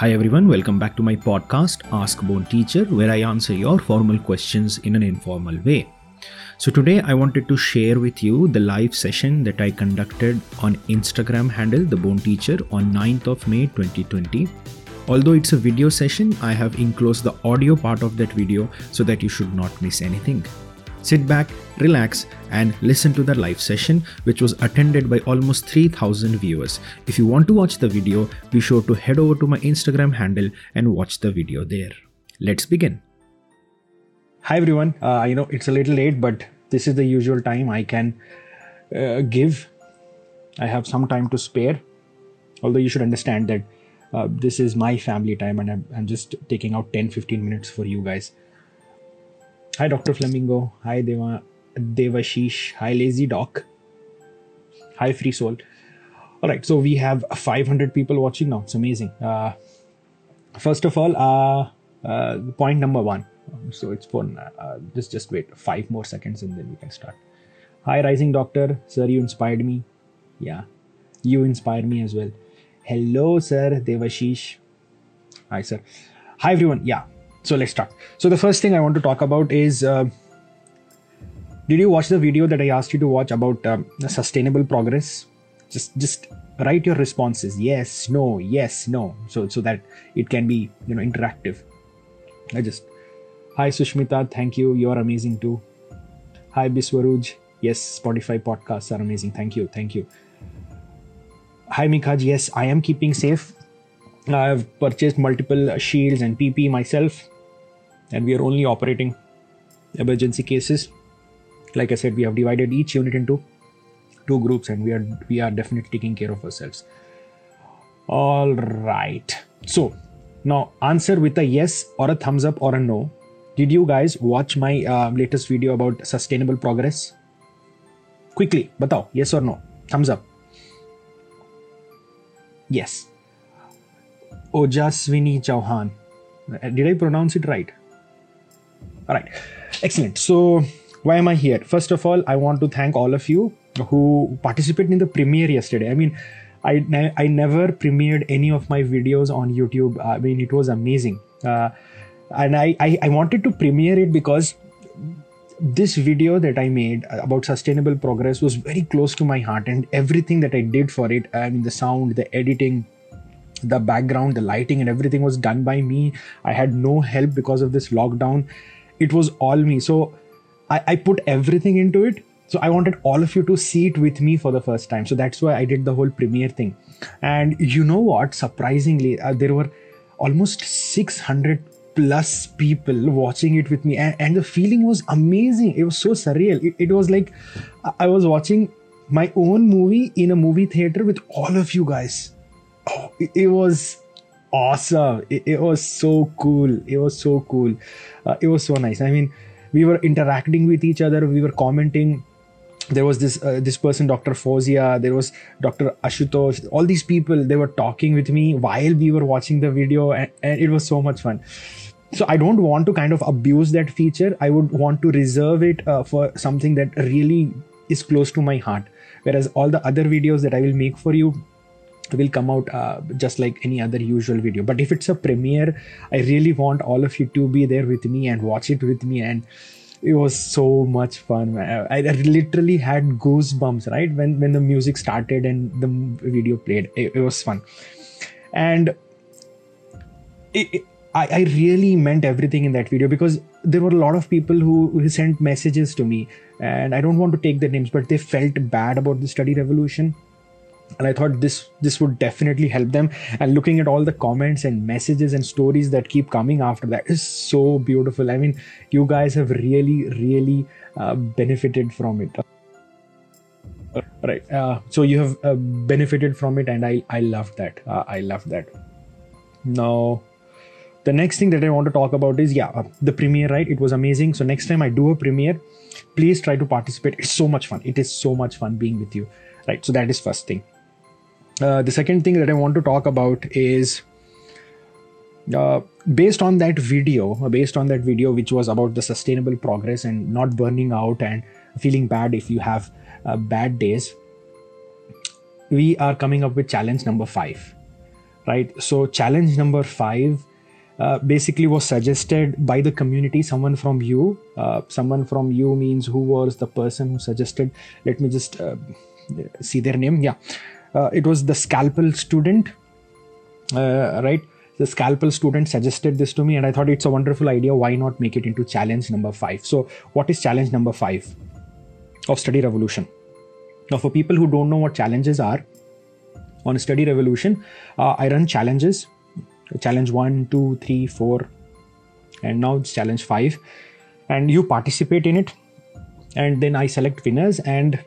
Hi everyone, welcome back to my podcast Ask Bone Teacher, where I answer your formal questions in an informal way. So today I wanted to share with you the live session that I conducted on Instagram handle The Bone Teacher on 9th of May 2020. Although it's a video session, I have enclosed the audio part of that video so that you should not miss anything. Sit back, relax, and listen to the live session, which was attended by almost 3000 viewers. If you want to watch the video, be sure to head over to my Instagram handle and watch the video there. Let's begin. Hi everyone. Uh, I know it's a little late, but this is the usual time I can uh, give. I have some time to spare. Although you should understand that uh, this is my family time and I'm, I'm just taking out 10 15 minutes for you guys. Hi, Dr. Flamingo. Hi, Deva, Devashish. Hi, Lazy Doc. Hi, Free Soul. All right, so we have 500 people watching now. It's amazing. Uh, first of all, uh, uh, point number one. So it's fun. Uh, just just wait five more seconds and then we can start. Hi, Rising Doctor. Sir, you inspired me. Yeah, you inspired me as well. Hello, sir. Devashish. Hi, sir. Hi, everyone. Yeah, so let's start. So the first thing i want to talk about is uh, did you watch the video that i asked you to watch about um, sustainable progress? Just just write your responses. Yes no yes no. So so that it can be you know interactive. I just hi sushmita thank you. You're amazing too. Hi biswaruj. Yes spotify podcasts are amazing. Thank you thank you. Hi mikaj. Yes i am keeping safe I've purchased multiple shields and PP myself, and we are only operating emergency cases. Like I said, we have divided each unit into two groups, and we are we are definitely taking care of ourselves. All right. So now answer with a yes or a thumbs up or a no. Did you guys watch my uh, latest video about sustainable progress? Quickly, batao, yes or no? Thumbs up. Yes. Ojaswini Chauhan. Did I pronounce it right? All right. Excellent. So, why am I here? First of all, I want to thank all of you who participated in the premiere yesterday. I mean, I, I never premiered any of my videos on YouTube. I mean, it was amazing. Uh, and I, I, I wanted to premiere it because this video that I made about sustainable progress was very close to my heart, and everything that I did for it I mean, the sound, the editing, the background the lighting and everything was done by me. I had no help because of this lockdown. It was all me. So i, I put everything into it. So i wanted all of you to see it with me for the first time. So that's why i did the whole premiere thing. And you know what? Surprisingly uh, there were almost 600 plus people watching it with me. And, and the feeling was amazing. It was so surreal. It, it was like i was watching my own movie in a movie theater with all of you guys it, it was awesome. It, it, was so cool. It was so cool. Uh, it was so nice. I mean, we were interacting with each other. We were commenting. There was this uh, this person, Dr. Fozia. There was Dr. Ashutosh. All these people, they were talking with me while we were watching the video, and, and it was so much fun. So I don't want to kind of abuse that feature. I would want to reserve it uh, for something that really is close to my heart. Whereas all the other videos that I will make for you, will come out uh, just like any other usual video. But if it's a premiere i really want all of you to be there with me and watch it with me. And it was so much fun I, I literally had goosebumps right? When when the music started and the video played it, it was fun. And it, it, I, I really meant everything in that video because there were a lot of people who, who sent messages to me. And i don't want to take their names but they felt bad about the study revolution and i thought this this would definitely help them. And looking at all the comments and messages and stories that keep coming after that is so beautiful. I mean you guys have really really uh, benefited from it. Right. Uh, so you have uh, benefited from it and i i love that. Uh, i love that. Now the next thing that i want to talk about is yeah uh, the premiere right? It was amazing. So next time i do a premiere please try to participate. It's so much fun. It is so much fun being with you. Right. So that is first thing uh, the second thing that I want to talk about is uh, based on that video, uh, based on that video, which was about the sustainable progress and not burning out and feeling bad if you have uh, bad days, we are coming up with challenge number five. right? So, challenge number five uh, basically was suggested by the community someone from you uh, someone from you means who was the person who suggested let me just uh, see their name yeah it was the scalpel student uh, right? The scalpel student suggested this to me and i thought it's a wonderful idea. Why not make it into challenge number 5 so what is challenge number 5 of study revolution? Now for people who don't know what challenges are on study revolution i run challenges. Challenge one, two, three, four, and now it's challenge five. And you participate in it, and then I select winners, and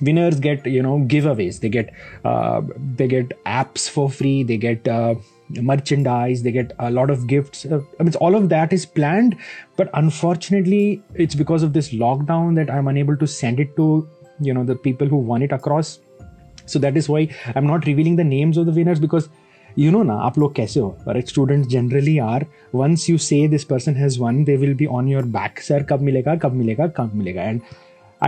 winners get you know giveaways. They get uh, they get apps for free. They get uh, merchandise. They get a lot of gifts. Uh, I mean, all of that is planned, but unfortunately, it's because of this lockdown that I'm unable to send it to you know the people who won it across. So that is why I'm not revealing the names of the winners because you know log kaise ho right students generally are once you say this person has won they will be on your back sir kab milega kab milega kab milega and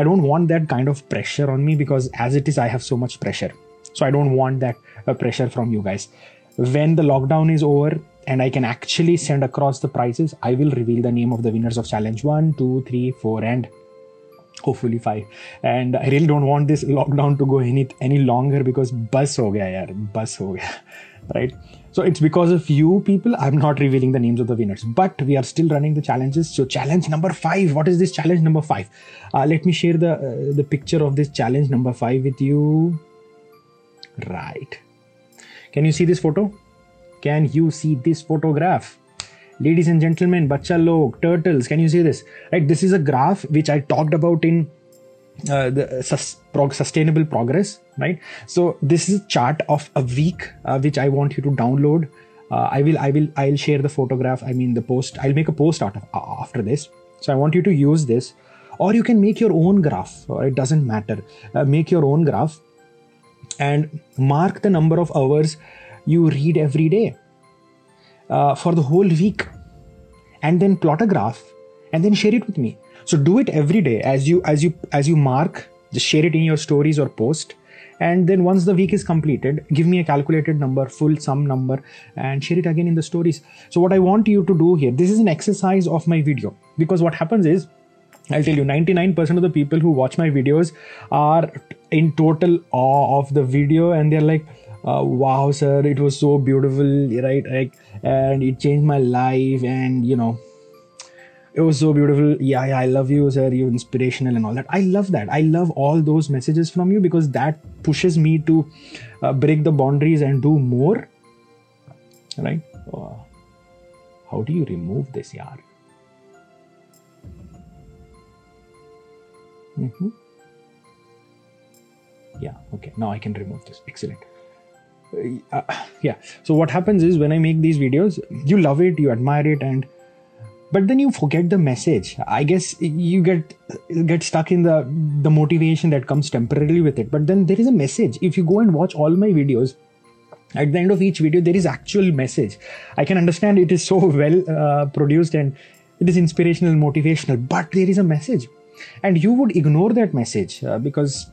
i don't want that kind of pressure on me because as it is i have so much pressure. So i don't want that uh, pressure from you guys. When the lockdown is over and i can actually send across the prizes i will reveal the name of the winners of challenge 1 2 3 4 and hopefully five. And i really don't want this lockdown to go any any longer because bus ho gaya yaar bus ho gaya right? So it's because of you people, I'm not revealing the names of the winners, but we are still running the challenges. So challenge number five, what is this challenge number five? Uh, let me share the uh, the picture of this challenge number five with you. Right. Can you see this photo? Can you see this photograph? Ladies and gentlemen, bacha log, turtles, can you see this? Right, this is a graph which I talked about in uh, the sus- prog- sustainable progress right? So this is a chart of a week uh, which i want you to download. Uh, i will i will i'll share the photograph i mean the post i'll make a post out of after this. So i want you to use this. Or you can make your own graph or it doesn't matter. Uh, make your own graph and mark the number of hours you read every day uh, for the whole week. And then plot a graph and then share it with me so do it every day as you as you as you mark just share it in your stories or post. And then once the week is completed give me a calculated number full sum number and share it again in the stories. So what i want you to do here this is an exercise of my video. Because what happens is I'll tell you, 99% of the people who watch my videos are in total awe of the video. And they're like, uh, wow, sir, it was so beautiful, right? Like, and it changed my life, and you know, it was so beautiful. Yeah, yeah i love you sir. You're inspirational and all that. I love that. I love all those messages from you because that pushes me to uh, break the boundaries and do more. Right? Oh. how do you remove this yaar? Mm-hmm. yeah okay. Now i can remove this. Excellent. Uh, yeah. So what happens is when i make these videos you love it you admire it and but then you forget the message. I guess you get get stuck in the the motivation that comes temporarily with it. But then there is a message. If you go and watch all my videos at the end of each video there is actual message. I can understand it is so well uh, produced and it is inspirational motivational but there is a message. And you would ignore that message uh, because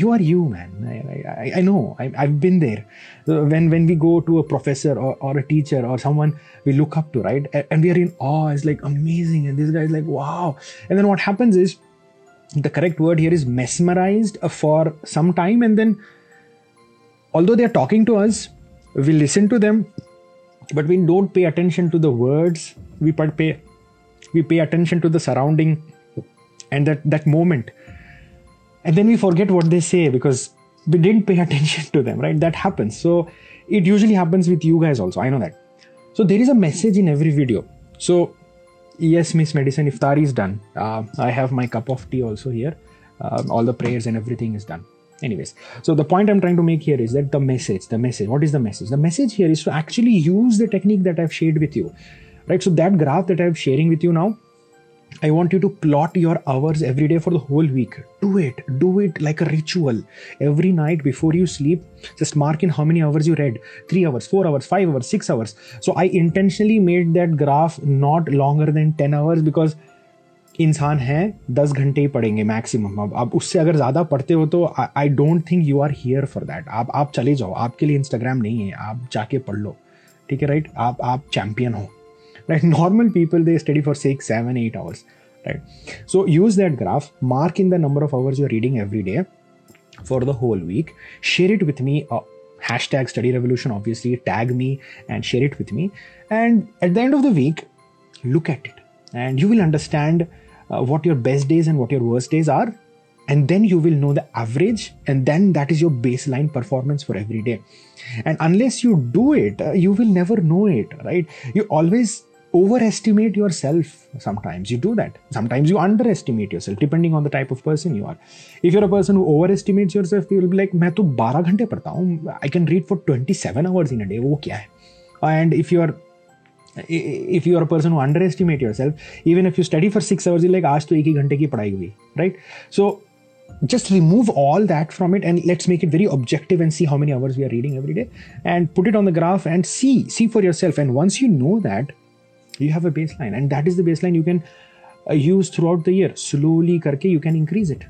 you are you man. I, I, I know. I, have been there. When when we go to a professor or, or a teacher or someone we look up to right? And we are in awe. It's like amazing. And this guy is like wow. And then what happens is the correct word here is mesmerized for some time. And then although they are talking to us we listen to them but we don't pay attention to the words. We pay we pay attention to the surrounding and that that moment and then we forget what they say because we didn't pay attention to them right? That happens. So it usually happens with you guys also. I know that. So there is a message in every video. So yes miss medicine iftar is done. Uh, i have my cup of tea also here. Um, all the prayers and everything is done. Anyways so the point i'm trying to make here is that the message the message what is the message? The message here is to actually use the technique that i've shared with you right? So that graph that i'm sharing with you now I want you to plot your hours every day for the whole week. Do it. Do it like a ritual. Every night before you sleep, just mark in how many hours you read 3 hours, 4 hours, 5 hours, 6 hours. So I intentionally made that graph not longer than 10 hours because इंसान हैं दस घंटे ही पढ़ेंगे maximum अब अब उससे अगर ज़्यादा पढ़ते हो तो I don't think you are here for that आप आप चले जाओ आपके लिए इंस्टाग्राम नहीं है आप जाके पढ़ लो ठीक है राइट आप आप चैम्पियन हो right normal people they study for six seven eight hours right? So use that graph mark in the number of hours you're reading every day for the whole week. Share it with me uh, hashtag study revolution obviously. Tag me and share it with me. And at the end of the week look at it. And you will understand uh, what your best days and what your worst days are. And then you will know the average. And then that is your baseline performance for every day. And unless you do it uh, you will never know it right? You always overestimate yourself sometimes you do that sometimes you underestimate yourself depending on the type of person you are if you're a person who overestimates yourself you will be like मैं तो 12 घंटे पढ़ता हूँ I can read for 27 hours in a day वो क्या है and if you are if you are a person who underestimate yourself even if you study for six hours you're like आज तो एक ही घंटे की पढ़ाई हुई right so just remove all that from it and let's make it very objective and see how many hours we are reading every day and put it on the graph and see see for yourself and once you know that you have a baseline and that is the baseline you can uh, use throughout the year slowly karke you can increase it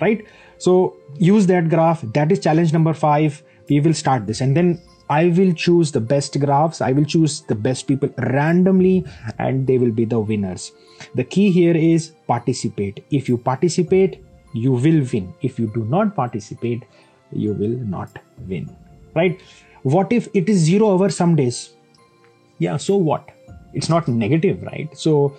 right so use that graph that is challenge number 5 we will start this and then I will choose the best graphs. I will choose the best people randomly, and they will be the winners. The key here is participate. If you participate, you will win. If you do not participate, you will not win. Right? What if it is zero hour some days? Yeah, so what? It's not negative, right? So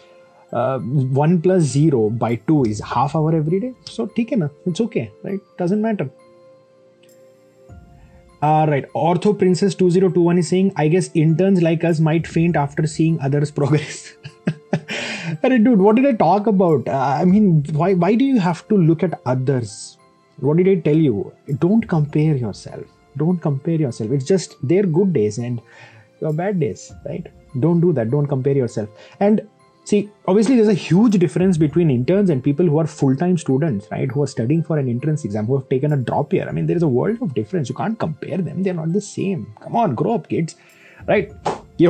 uh, 1 plus 0 by 2 is half hour every day. So, okay, it's okay, right? Doesn't matter. Uh, right. Ortho Princess 2021 is saying, I guess interns like us might faint after seeing others progress. dude, what did I talk about? Uh, I mean, why, why do you have to look at others? What did I tell you? Don't compare yourself. Don't compare yourself. It's just their good days and your bad days, right? Don't do that. Don't compare yourself. And see obviously there's a huge difference between interns and people who are full-time students right? Who are studying for an entrance exam who have taken a drop year. I mean there is a world of difference. You can't compare them. They're not the same. Come on grow up kids. Right? ye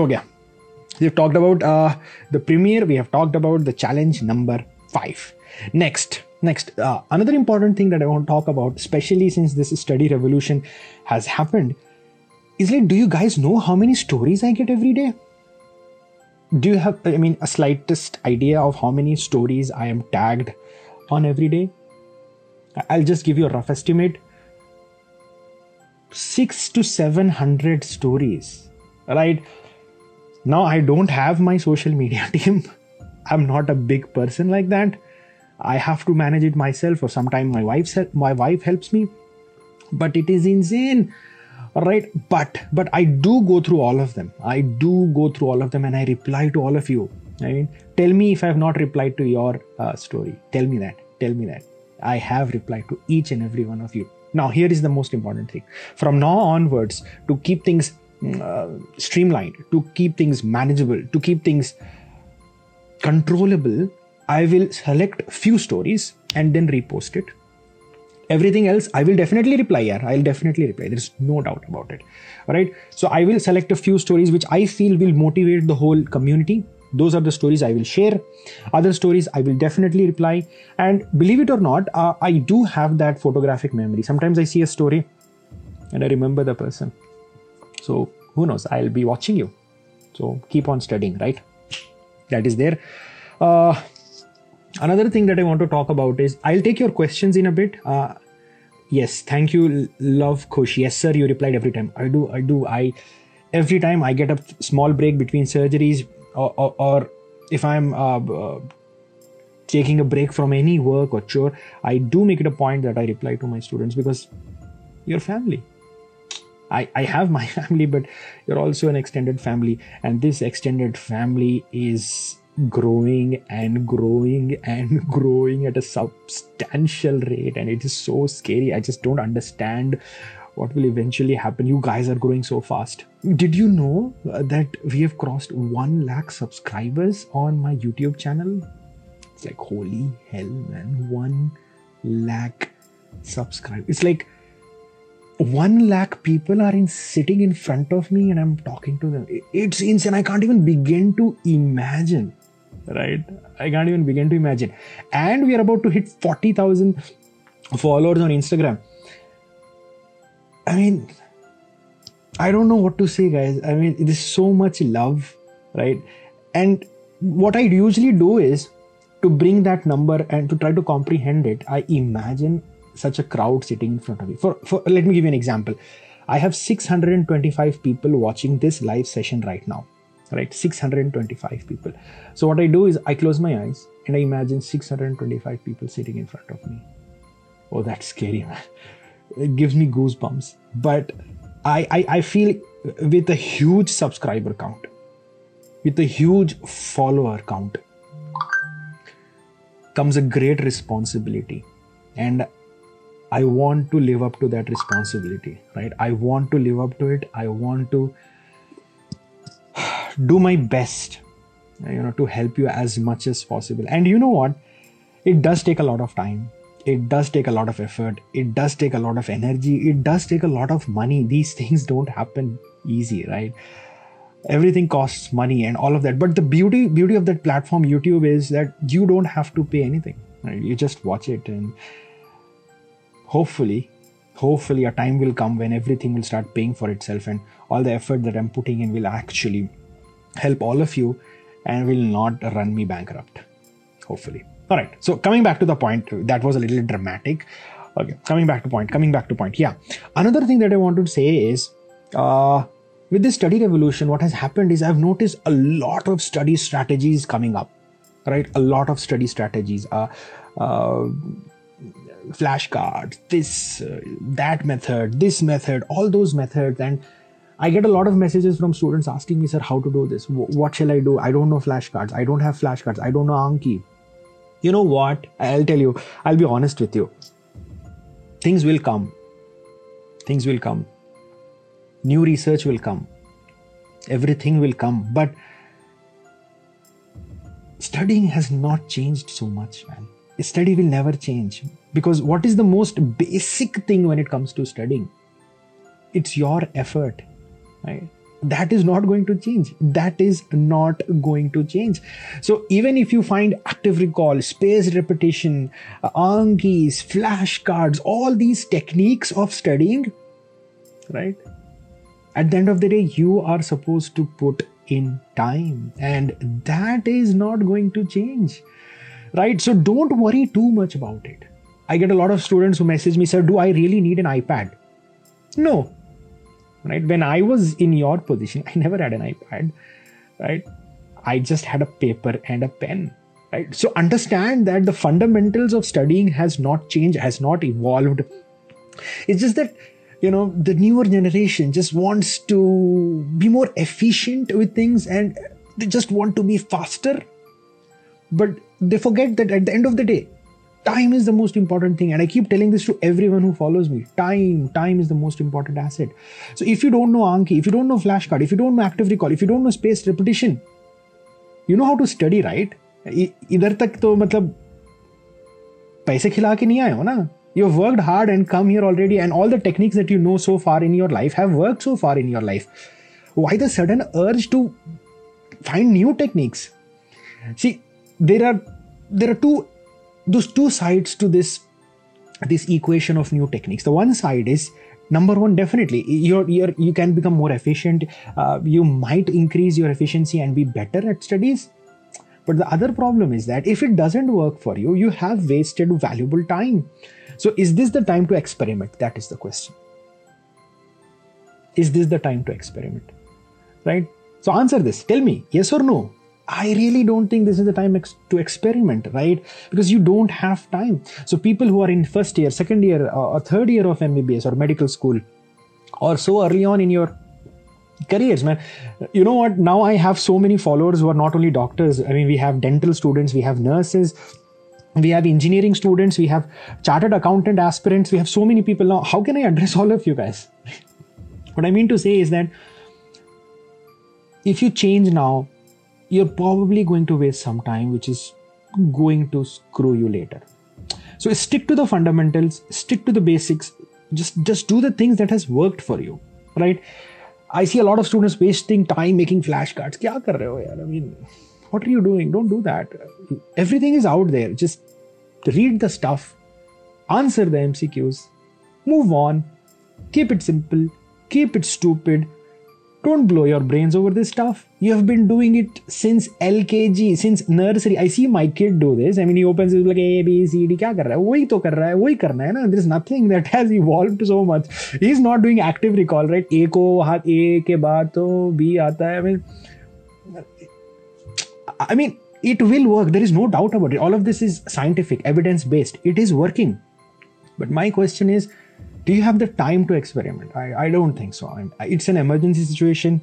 we've talked about uh, the premiere we have talked about the challenge number five. Next. Next. Uh, another important thing that i want to talk about especially since this study revolution has happened is like do you guys know how many stories i get every day do you have i mean a slightest idea of how many stories i am tagged on every day? I'll just give you a rough estimate. 6 to 700 stories right? Now i don't have my social media team. I'm not a big person like that. I have to manage it myself or sometimes my wife my wife helps me. But it is insane right but but i do go through all of them. I do go through all of them and i reply to all of you. I mean tell me if i have not replied to your uh, story. Tell me that. Tell me that. I have replied to each and every one of you. Now here is the most important thing. From now onwards to keep things mm, uh, streamlined to keep things manageable to keep things controllable i will select few stories and then repost it everything else i will definitely reply yeah i'll definitely reply. There's no doubt about it. All right so i will select a few stories which i feel will motivate the whole community. Those are the stories i will share. Other stories i will definitely reply. And believe it or not uh, i do have that photographic memory. Sometimes i see a story and i remember the person. So who knows? I'll be watching you. So keep on studying right? That is there. Uh, another thing that I want to talk about is I'll take your questions in a bit. Uh, yes, thank you, love Kush. Yes, sir, you replied every time. I do, I do. I every time I get a small break between surgeries, or, or, or if I'm uh, uh, taking a break from any work or chore, I do make it a point that I reply to my students because you're family. I, I have my family, but you're also an extended family, and this extended family is growing and growing and growing at a substantial rate and it is so scary. I just don't understand what will eventually happen. You guys are growing so fast. Did you know uh, that we have crossed 1 lakh subscribers on my youtube channel? It's like holy hell man. 1 lakh subscribe it's like 1 lakh people are in sitting in front of me and i'm talking to them. It's insane. I can't even begin to imagine right? I can't even begin to imagine. And we are about to hit 40,000 followers on Instagram. I mean, I don't know what to say, guys. I mean, there's so much love, right? And what I usually do is to bring that number and to try to comprehend it. I imagine such a crowd sitting in front of me. For, for let me give you an example. I have 625 people watching this live session right now right? 625 people. So what i do is i close my eyes and i imagine 625 people sitting in front of me. Oh that's scary man. It gives me goosebumps. But i i, I feel with a huge subscriber count with a huge follower count comes a great responsibility. And i want to live up to that responsibility right? I want to live up to it. I want to do my best you know to help you as much as possible. And you know what? It does take a lot of time. It does take a lot of effort. It does take a lot of energy. It does take a lot of money. These things don't happen easy right? Everything costs money and all of that. But the beauty beauty of that platform youtube is that you don't have to pay anything right? you just watch it and hopefully hopefully a time will come when everything will start paying for itself and all the effort that i'm putting in will actually help all of you and will not run me bankrupt. Hopefully. All right so coming back to the point that was a little dramatic. Okay coming back to point coming back to point yeah. Another thing that i want to say is uh, with this study revolution what has happened is i've noticed a lot of study strategies coming up right? A lot of study strategies uh, uh, flashcards this uh, that method this method all those methods and I get a lot of messages from students asking me, sir, how to do this? What shall I do? I don't know flashcards. I don't have flashcards. I don't know Anki. You know what? I'll tell you. I'll be honest with you. Things will come. Things will come. New research will come. Everything will come. But studying has not changed so much, man. Study will never change. Because what is the most basic thing when it comes to studying? It's your effort right. That is not going to change. That is not going to change. So even if you find active recall spaced repetition uh, ankis flashcards all these techniques of studying right at the end of the day you are supposed to put in time. And that is not going to change. Right? So don't worry too much about it. I get a lot of students who message me sir do i really need an ipad? No right? When i was in your position i never had an ipad right? I just had a paper and a pen right? So understand that the fundamentals of studying has not changed has not evolved. It's just that you know the newer generation just wants to be more efficient with things and they just want to be faster. But they forget that at the end of the day time is the most important thing and i keep telling this to everyone who follows me time time is the most important asset so if you don't know anki if you don't know flashcard if you don't know active recall if you don't know spaced repetition you know how to study right इधर तक तो मतलब पैसे खिला के नहीं आए हो ना you have worked hard and come here already and all the techniques that you know so far in your life have worked so far in your life why the sudden urge to find new techniques see there are there are two those two sides to this this equation of new techniques. The one side is number one definitely you're, you're you can become more efficient. Uh, you might increase your efficiency and be better at studies. But the other problem is that if it doesn't work for you you have wasted valuable time. So is this the time to experiment? That is the question. Is this the time to experiment? Right? So answer this. Tell me yes or no I really don't think this is the time ex- to experiment, right? Because you don't have time. So people who are in first year, second year, uh, or third year of MBBS or medical school, or so early on in your careers, man. You know what? Now I have so many followers who are not only doctors. I mean, we have dental students, we have nurses, we have engineering students, we have chartered accountant aspirants, we have so many people now. How can I address all of you guys? what I mean to say is that if you change now, you're probably going to waste some time, which is going to screw you later. So stick to the fundamentals, stick to the basics, just just do the things that has worked for you, right? I see a lot of students wasting time making flashcards. Kya kar rahe ho, yaar? I mean, what are you doing don't do that everything is out there just read the stuff answer the mcqs move on keep it simple keep it stupid don't blow your brains over this stuff. You have been doing it since LKG, since nursery. I see my kid do this. I mean, he opens it like A, B, C, D. क्या कर रहा है वही तो कर रहा है वही करना है ना There is nothing that has evolved so much. He is not doing active recall, right? A को हाथ A के बाद तो B आता है. I mean, I mean, it will work. There is no doubt about it. All of this is scientific, evidence based. It is working. But my question is, do you have the time to experiment i, I don't think so it's an emergency situation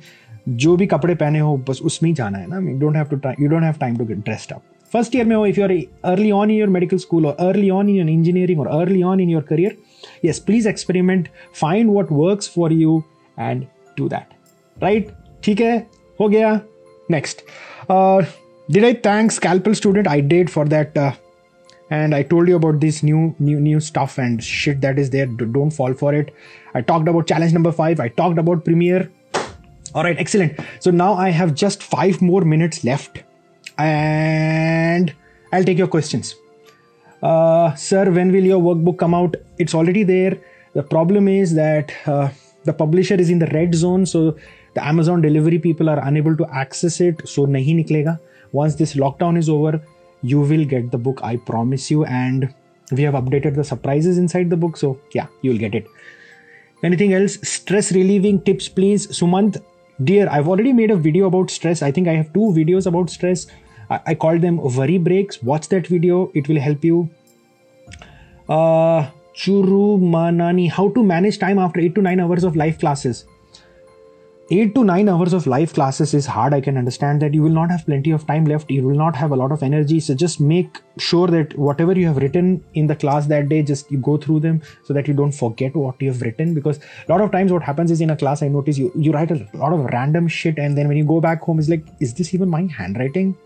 जो भी कपड़े पहने हो बस उसमें ही जाना है ना you don't have to you don't have time to get dressed up first year में हो if you are early on in your medical school और early on in your engineering और early on in your career yes please experiment find what works for you and do that right ठीक है हो गया next uh, did I thank scalpel student I did for that uh, and i told you about this new new new stuff and shit that is there. Don't fall for it. I talked about challenge number 5 i talked about premiere. All right excellent. So now i have just 5 more minutes left. And i'll take your questions. Uh, sir when will your workbook come out? It's already there. The problem is that uh, the publisher is in the red zone so the amazon delivery people are unable to access it so nahi niklega. Once this lockdown is over you will get the book i promise you. And we have updated the surprises inside the book so yeah you'll get it. Anything else? Stress relieving tips please. Sumant dear i've already made a video about stress. I think i have two videos about stress. I, I called them worry breaks. Watch that video. It will help you. Uh churu manani how to manage time after 8 to 9 hours of live classes eight to nine hours of live classes is hard. I can understand that you will not have plenty of time left. You will not have a lot of energy. So just make sure that whatever you have written in the class that day, just you go through them so that you don't forget what you have written. Because a lot of times what happens is in a class, I notice you, you write a lot of random shit. And then when you go back home, it's like, is this even my handwriting?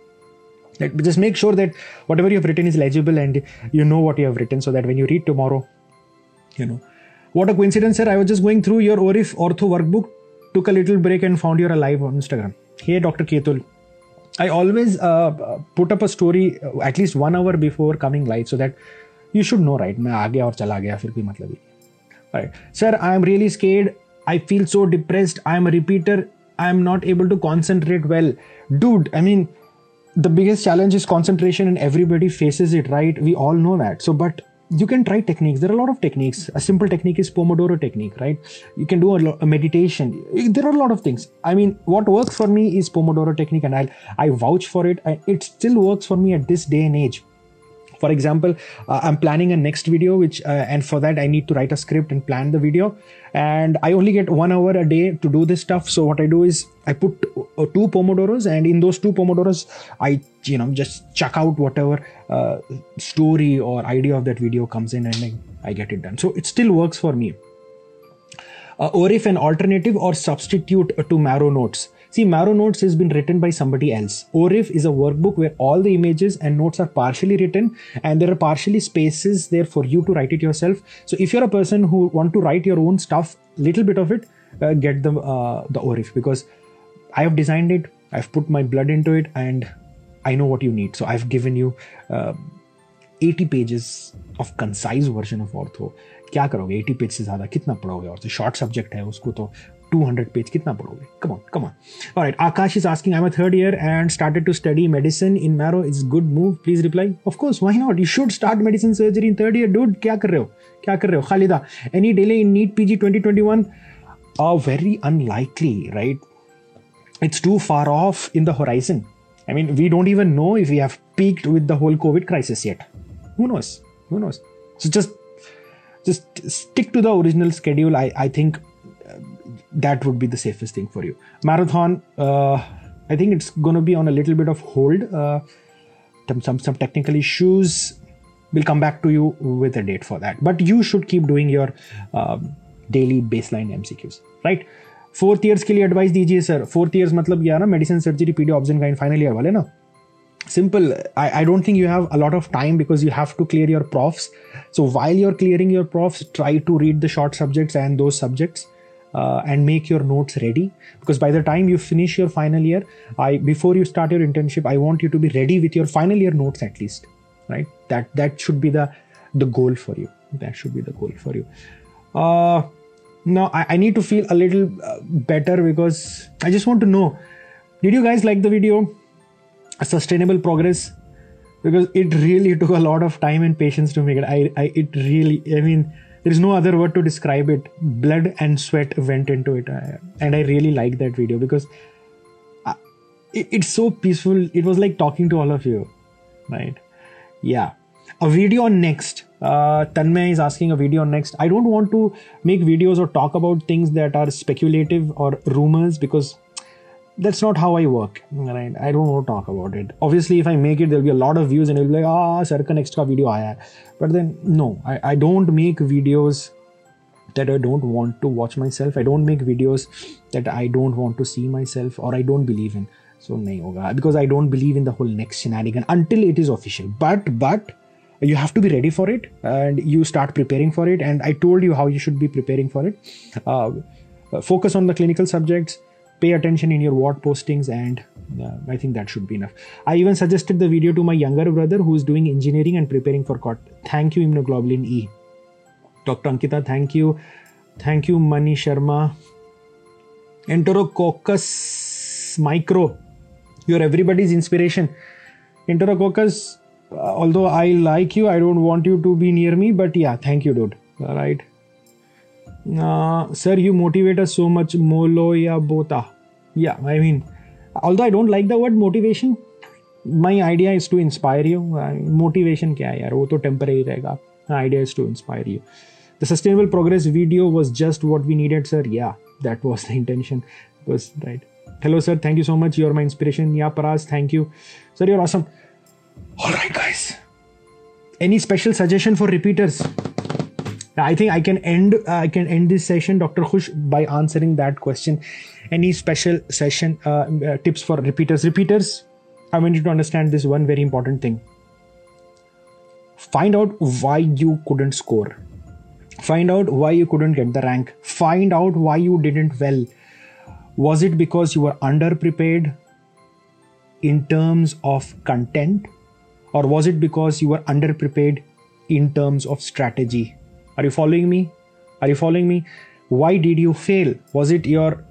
Like, just make sure that whatever you have written is legible and you know what you have written so that when you read tomorrow, you know. What a coincidence, sir. I was just going through your ORIF ortho workbook took a little break and found you're alive on Instagram. Hey, Dr. Ketul. I always uh, put up a story uh, at least one hour before coming live so that you should know, right? मैं आ गया और चला गया फिर कोई मतलब ही Right. Sir, I am really scared. I feel so depressed. I am a repeater. I am not able to concentrate well. Dude, I mean, the biggest challenge is concentration and everybody faces it, right? We all know that. So, but you can try techniques. There are a lot of techniques. A simple technique is pomodoro technique right? You can do a, lo- a, meditation. There are a lot of things. I mean what works for me is pomodoro technique and i i vouch for it it still works for me at this day and age for example uh, i'm planning a next video which uh, and for that i need to write a script and plan the video. And i only get one hour a day to do this stuff. So what i do is i put uh, two pomodoros and in those two pomodoros i you know just chuck out whatever uh, story or idea of that video comes in and I, I get it done. So it still works for me. Uh, or if an alternative or substitute to marrow notes See, Marrow Notes has been written by somebody else. ORIF is a workbook where all the images and notes are partially written and there are partially spaces there for you to write it yourself. So if you're a person who want to write your own stuff, little bit of it, uh, get the, uh, the ORIF because I have designed it, I've put my blood into it and I know what you need. So I've given you uh, 80 pages of concise version of ortho क्या करोगे 80 page से ज़्यादा कितना पढ़ोगे और तो short subject है उसको तो 200 page kitna padhoge come on come on. All right akash is asking i'm a third year and started to study medicine in marrow. It's good move. Please reply. Of course why not? You should start medicine surgery in third year. Dude kya kar rahe ho? Kya kar rahe ho? Khalida any delay in NEET PG 2021 uh, very unlikely right? It's too far off in the horizon. I mean we don't even know if we have peaked with the whole covid crisis yet. Who knows? Who knows? So just just stick to the original schedule. I i think that would be the safest thing for you. Marathon, uh, I think it's going to be on a little bit of hold. Uh, some some technical issues. We'll come back to you with a date for that. But you should keep doing your um, daily baseline MCQs, right? Fourth years के लिए advice दीजिए sir fourth years मतलब क्या ना medicine surgery PD option का final year वाले ना simple I, I don't think you have a lot of time because you have to clear your profs so while you're clearing your profs try to read the short subjects and those subjects uh, and make your notes ready. Because by the time you finish your final year i before you start your internship i want you to be ready with your final year notes at least right? That that should be the the goal for you. That should be the goal for you. Uh now i, I need to feel a little uh, better because i just want to know did you guys like the video sustainable progress? Because it really took a lot of time and patience to make it. I, I it really i mean there is no other word to describe it. Blood and sweat went into it. And i really like that video because uh, it's so peaceful. It was like talking to all of you right? Yeah. A video on next. Uh, tanmay is asking a video on next. I don't want to make videos or talk about things that are speculative or rumors because that's not how I work. Right? I don't want to talk about it. Obviously, if I make it, there'll be a lot of views and it'll be like, ah, sir next ka video aaya. But then, no, I, I don't make videos that I don't want to watch myself. I don't make videos that I don't want to see myself or I don't believe in. So, hoga. Because I don't believe in the whole next shenanigan until it is official. But, but, you have to be ready for it and you start preparing for it. And I told you how you should be preparing for it. Uh, focus on the clinical subjects pay attention in your ward postings and uh, i think that should be enough. I even suggested the video to my younger brother who is doing engineering and preparing for cot thank you immunoglobulin e. Dr ankita thank you. Thank you mani sharma. Enterococcus micro. You're everybody's inspiration. Enterococcus uh, although i like you i don't want you to be near me but yeah thank you dude. All right uh, sir you motivate us so much molo ya bota. Yeah i mean although i don't like the word motivation my idea is to inspire you. Uh, motivation kya yaar? Wo to temporary rahega. My idea is to inspire you. The sustainable progress video was just what we needed sir. Yeah that was the intention. It was right. Hello sir. Thank you so much. You're my inspiration. Yeah paras thank you. Sir you're awesome. All right guys. Any special suggestion for repeaters? I think I can end uh, I can end this session, Dr. Khush, by answering that question. Any special session uh, uh, tips for repeaters? Repeaters, I want you to understand this one very important thing. Find out why you couldn't score. Find out why you couldn't get the rank. Find out why you didn't well. Was it because you were underprepared in terms of content, or was it because you were underprepared in terms of strategy? Are you following me? Are you following me? Why did you fail? Was it your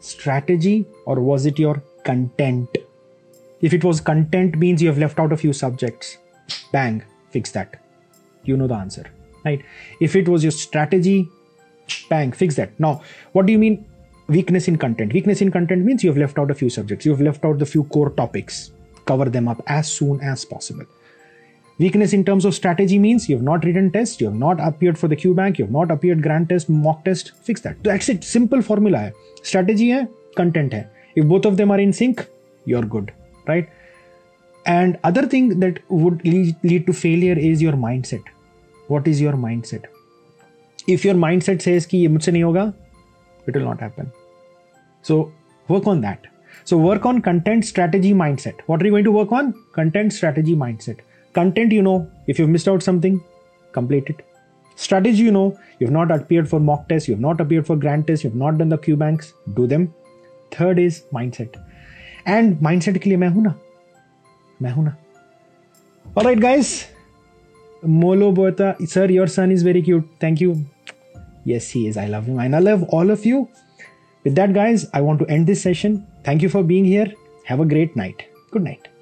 strategy or was it your content? If it was content means you have left out a few subjects. Bang, fix that. You know the answer, right? If it was your strategy, bang, fix that. Now, what do you mean weakness in content? Weakness in content means you have left out a few subjects. You have left out the few core topics. Cover them up as soon as possible. Weakness in terms of strategy means you have not written tests, you have not appeared for the QBank, you have not appeared grand test, mock test, fix that. So that's it, simple formula hai. Strategy hai, content hai. If both of them are in sync, you're good, right? And other thing that would lead, lead to failure is your mindset. What is your mindset? If your mindset says ki ye mujhse nahi hoga, it will not happen. So work on that. So work on content strategy mindset. What are you going to work on? Content strategy mindset content you know if you've missed out something complete it. Strategy you know you've not appeared for mock test, you've not appeared for grand test, you've not done the q banks do them. Third is mindset. And mindset ke liye main hu na main all right guys. Molo boita sir your son is very cute. Thank you. Yes he is. I love him. And i love all of you. With that guys i want to end this session. Thank you for being here. Have a great night. Good night.